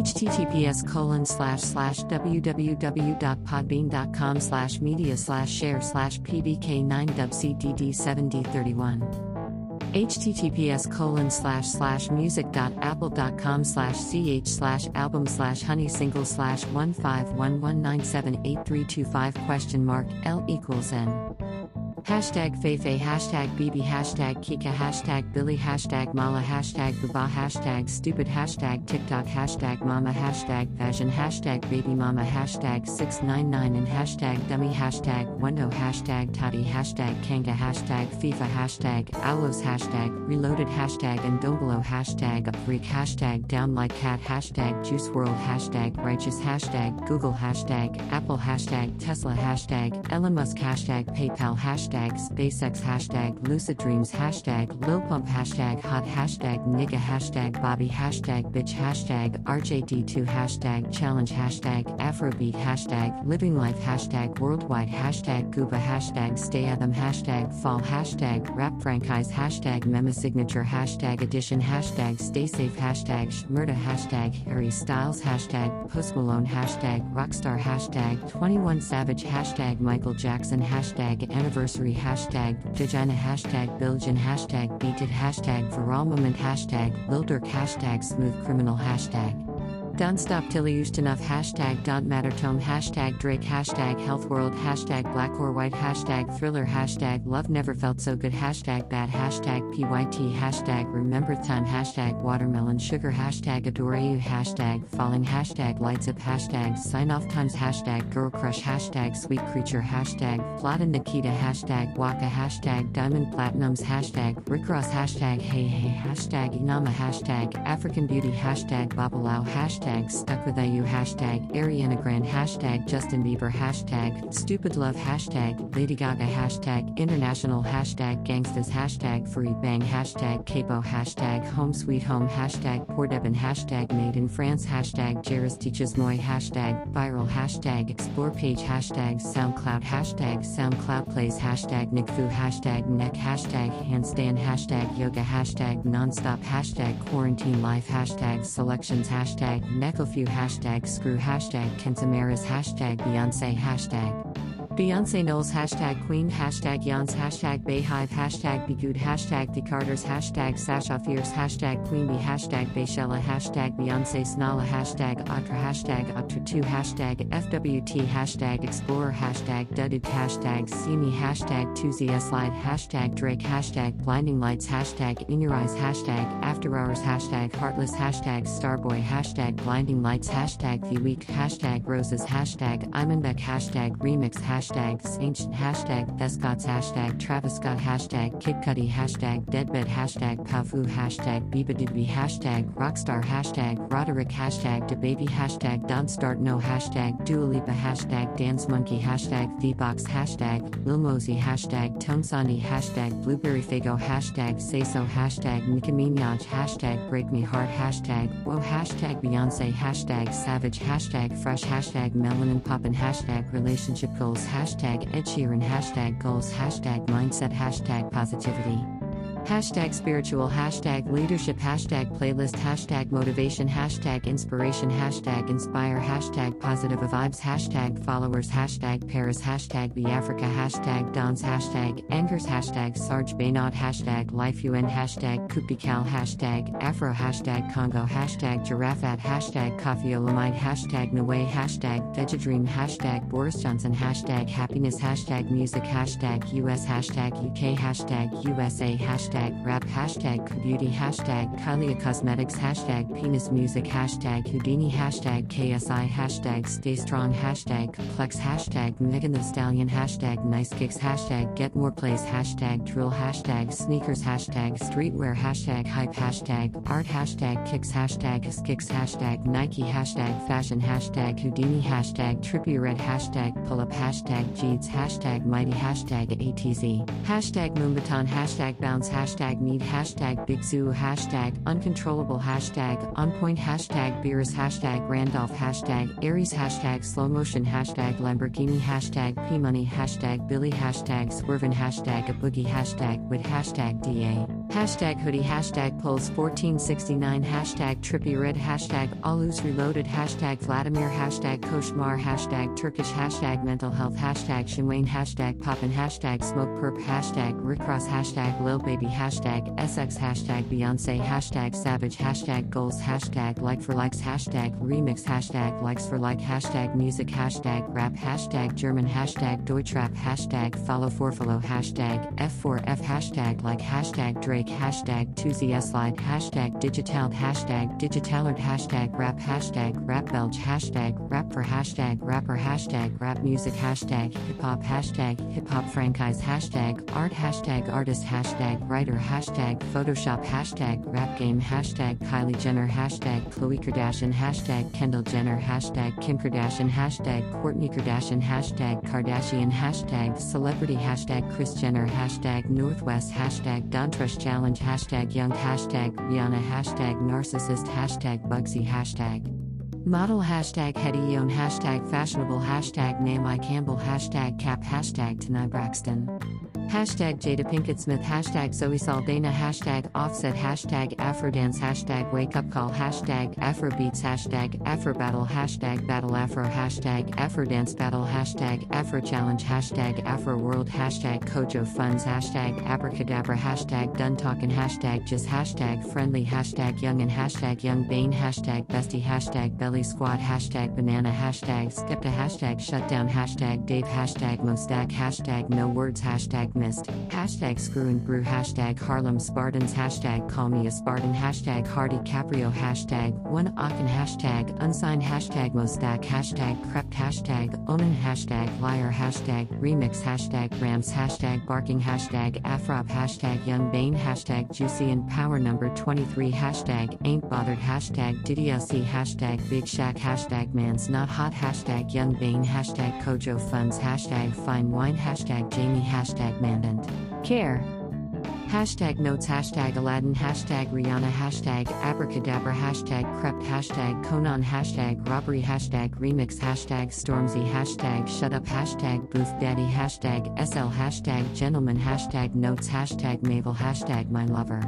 https colon slash slash www.podbean.com slash media slash share slash pbk9wcdd7d31 https colon slash slash music.apple.com slash ch slash album slash honey single slash 15119783325 question mark l equals n Hashtag Feifei, hashtag BB, hashtag Kika, hashtag Billy, hashtag Mala, hashtag Buba, hashtag Stupid, hashtag TikTok, hashtag Mama, hashtag Fashion, hashtag Baby Mama, hashtag 699 and hashtag Dummy, hashtag Wendo, hashtag Toddy, hashtag Kanga, hashtag FIFA, hashtag Owlos, hashtag Reloaded, hashtag and Dombolo, hashtag Freak, hashtag Down Like Cat, hashtag Juice World, hashtag Righteous, hashtag Google, hashtag Apple, hashtag Tesla, hashtag Elon Musk, hashtag PayPal, hashtag hashtag SpaceX hashtag Lucid Dreams hashtag Lil Pump hashtag Hot hashtag Nigga hashtag Bobby hashtag Bitch hashtag RJD2 hashtag Challenge hashtag Afrobeat hashtag Living Life hashtag Worldwide hashtag Gooba hashtag Stay Adam hashtag Fall hashtag Rap Franchise hashtag Mema Signature hashtag Edition hashtag Stay Safe hashtag Shmurda hashtag Harry Styles hashtag Post Malone hashtag Rockstar hashtag 21 Savage hashtag Michael Jackson hashtag Anniversary anniversary hashtag vagina hashtag billion hashtag beated hashtag moment hashtag lildurk hashtag smooth criminal hashtag don't stop till you used enough. Hashtag don't matter tome. Hashtag Drake. Hashtag health world. Hashtag black or white. Hashtag thriller. Hashtag love never felt so good. Hashtag bad. Hashtag PYT. Hashtag remember time. Hashtag watermelon sugar. Hashtag adore you. Hashtag falling. Hashtag lights up. Hashtag sign off times. Hashtag girl crush. Hashtag sweet creature. Hashtag Vlad and Nikita. Hashtag Waka. Hashtag Diamond Platnumz. Hashtag Rick Ross. Hashtag hey hey. Hashtag Inama. Hashtag African beauty. Hashtag Babalao. Hashtag hashtag stuck with IU hashtag Ariana Grande hashtag Justin Bieber hashtag stupid love hashtag Lady Gaga hashtag international hashtag gangstas hashtag free bang hashtag capo hashtag home sweet home hashtag Pordebin hashtag made in France hashtag Jairus teaches moi hashtag viral hashtag explore page hashtag SoundCloud hashtag SoundCloud plays hashtag NickFu hashtag neck hashtag handstand hashtag yoga hashtag nonstop hashtag quarantine life hashtag selections hashtag Necklefew hashtag screw hashtag Kensamaras hashtag Beyonce hashtag Beyonce Knowles hashtag Queen hashtag Yans hashtag Beyhive hashtag BeyGOOD hashtag The Carters hashtag Sasha Fierce hashtag Queen Bee hashtag Bayshella hashtag Beyonce Snala hashtag Audra hashtag Audra2 hashtag FWT hashtag Explorer hashtag Duduk hashtag See Me hashtag 2ZS Slide hashtag Drake hashtag Blinding Lights hashtag In Your Eyes hashtag After Hours hashtag Heartless hashtag Starboy hashtag Blinding Lights hashtag The Week hashtag Roses hashtag Imanbek hashtag Remix hashtag hashtag ancient hashtag Thescots hashtag Travis Scott hashtag Kid Cudi hashtag Deadbed hashtag Pafu hashtag Bibadoobie hashtag Rockstar hashtag Roderick hashtag DaBaby hashtag Don't Start No hashtag Dua Lipa hashtag Dance Monkey hashtag VBox hashtag Lil Mosey hashtag Tone Sandy hashtag Blueberry Faygo hashtag Say So hashtag Nicki Minaj hashtag Break Me Heart hashtag Whoa hashtag Beyonce hashtag Savage hashtag Fresh hashtag Melanin Poppin hashtag Relationship Goals hashtag hashtag Ed Sheeran. Hashtag goals. Hashtag mindset. Hashtag positivity Hashtag spiritual, hashtag leadership, hashtag playlist, hashtag motivation, hashtag inspiration, hashtag inspire, hashtag positive vibes, hashtag followers, hashtag Paris, hashtag be Africa, hashtag Dons, hashtag Angers, hashtag Sarge Baynod, hashtag Life UN, hashtag Kupikal, hashtag Afro, hashtag Congo, hashtag Giraffat, hashtag Koffi Olomide, hashtag Naway, hashtag Vegadream, hashtag Boris Johnson, hashtag Happiness, hashtag Music, hashtag US, hashtag UK, hashtag USA, hashtag hashtag rap hashtag beauty hashtag Kylie Cosmetics hashtag penis music hashtag Houdini hashtag KSI hashtag stay strong hashtag complex hashtag Megan Thee Stallion hashtag nice kicks hashtag get more plays hashtag drill hashtag sneakers hashtag streetwear hashtag hype hashtag art hashtag kicks hashtag skicks hashtag Nike hashtag fashion hashtag Houdini hashtag trippy red hashtag pull up hashtag Jeeds hashtag mighty hashtag ATZ hashtag Moombahton hashtag bounce hashtag hashtag need hashtag big zoo hashtag uncontrollable hashtag on point hashtag beers hashtag Randolph hashtag Aries hashtag slow motion hashtag Lamborghini hashtag P money hashtag Billy hashtag swervin hashtag a boogie hashtag with hashtag DA hashtag hoodie hashtag pulse 1469 hashtag trippy red hashtag alus reloaded hashtag Vladimir hashtag koshmar hashtag Turkish hashtag mental health hashtag Shinwain hashtag poppin hashtag Smoke Purpp hashtag rickross hashtag lil baby hashtag sx hashtag beyonce hashtag savage hashtag goals hashtag like for likes hashtag remix hashtag likes for like hashtag music hashtag rap hashtag german hashtag deutschrap hashtag follow for follow hashtag f4f hashtag like hashtag drake hashtag 2z slide. Hashtag digital. Hashtag digitalard hashtag rap. Hashtag rap belge hashtag rap for hashtag rapper. Hashtag rap music. Hashtag hip hop hashtag hip hop franchise. Hashtag art. Hashtag artist. Hashtag writer. Hashtag photoshop. Hashtag rap game. Hashtag Kylie Jenner. Hashtag Khloe Kardashian. Hashtag Kendall Jenner. Hashtag Kim Kardashian. Hashtag Kourtney Kardashian. Hashtag Kardashian. Hashtag celebrity. Hashtag Kris Jenner. Hashtag Northwest. Hashtag Dontrust Challenge hashtag Young hashtag Rihanna hashtag Narcissist hashtag Bugsy hashtag Model hashtag Hetty hashtag fashionable hashtag Naomi Campbell hashtag cap hashtag Tanai Braxton. Hashtag Jada Pinkett Smith. Hashtag Zoe Saldana. Hashtag offset. Hashtag Afrodance. Hashtag wake up call. Hashtag Afrobeats. Hashtag Afrobattle hashtag battle Afro. Hashtag Afrodance battle. Hashtag Afro challenge. Hashtag Afro world. Hashtag Kojo funds. Hashtag abracadabra. Hashtag done talking. Hashtag just. Hashtag friendly. Hashtag young and hashtag young bane. Hashtag bestie. Hashtag belly squad. Hashtag banana. Hashtag skepta. Hashtag shutdown. Hashtag Dave. Hashtag MoStack. Hashtag no words. Hashtag missed hashtag screw and brew. Hashtag Harlem Spartans. Hashtag call me a Spartan. Hashtag Hardy Caprio. Hashtag one Aachen. Hashtag unsigned. Hashtag MoStack. Hashtag crept. Hashtag onan. Hashtag liar. Hashtag remix. Hashtag rams. Hashtag barking. Hashtag afrop. Hashtag young bane. Hashtag juicy and power number 23 hashtag ain't bothered. Hashtag DDLC hashtag big shack. Hashtag man's not hot. Hashtag young bane. Hashtag kojo funds. Hashtag fine wine. Hashtag jamie. Hashtag mandant care Hashtag notes hashtag Aladdin hashtag Rihanna hashtag abracadabra hashtag crept hashtag Conan hashtag robbery hashtag remix hashtag Stormzy hashtag shut up hashtag booth daddy hashtag SL hashtag gentleman hashtag notes hashtag Mabel hashtag my lover.